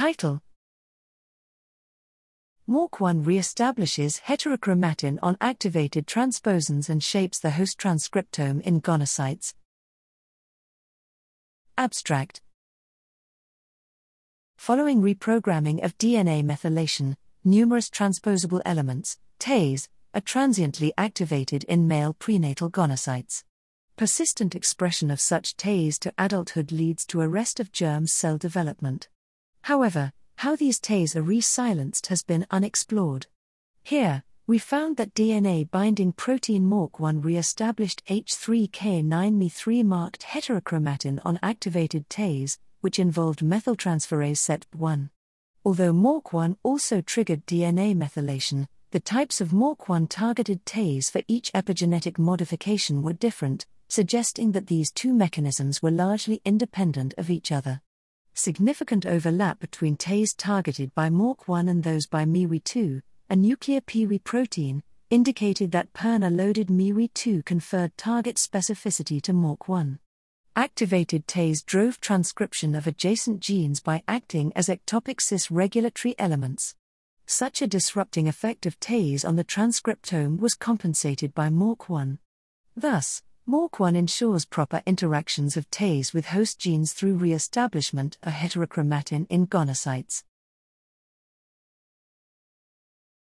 Title MORC1 reestablishes heterochromatin on activated transposons and shapes the host transcriptome in gonocytes. Abstract Following reprogramming of DNA methylation, numerous transposable elements, TEs, are transiently activated in male prenatal gonocytes. Persistent expression of such TEs to adulthood leads to arrest of germ cell development. However, how these TEs are re silenced has been unexplored. Here, we found that DNA binding protein MORC1 re established H3K9Me3 marked heterochromatin on activated TEs, which involved methyltransferase SetDB1. Although MORC1 also triggered DNA methylation, the types of MORC1 targeted TEs for each epigenetic modification were different, suggesting that these two mechanisms were largely independent of each other. Significant overlap between TEs targeted by MORC1 and those by Miwi2, a nuclear PIWI protein, indicated that piRNA loaded Miwi2 conferred target specificity to MORC1. Activated TEs drove transcription of adjacent genes by acting as ectopic cis regulatory elements. Such a disrupting effect of TEs on the transcriptome was compensated by MORC1. Thus, MORC1 ensures proper interactions of TEs with host genes through re establishment of heterochromatin in gonocytes.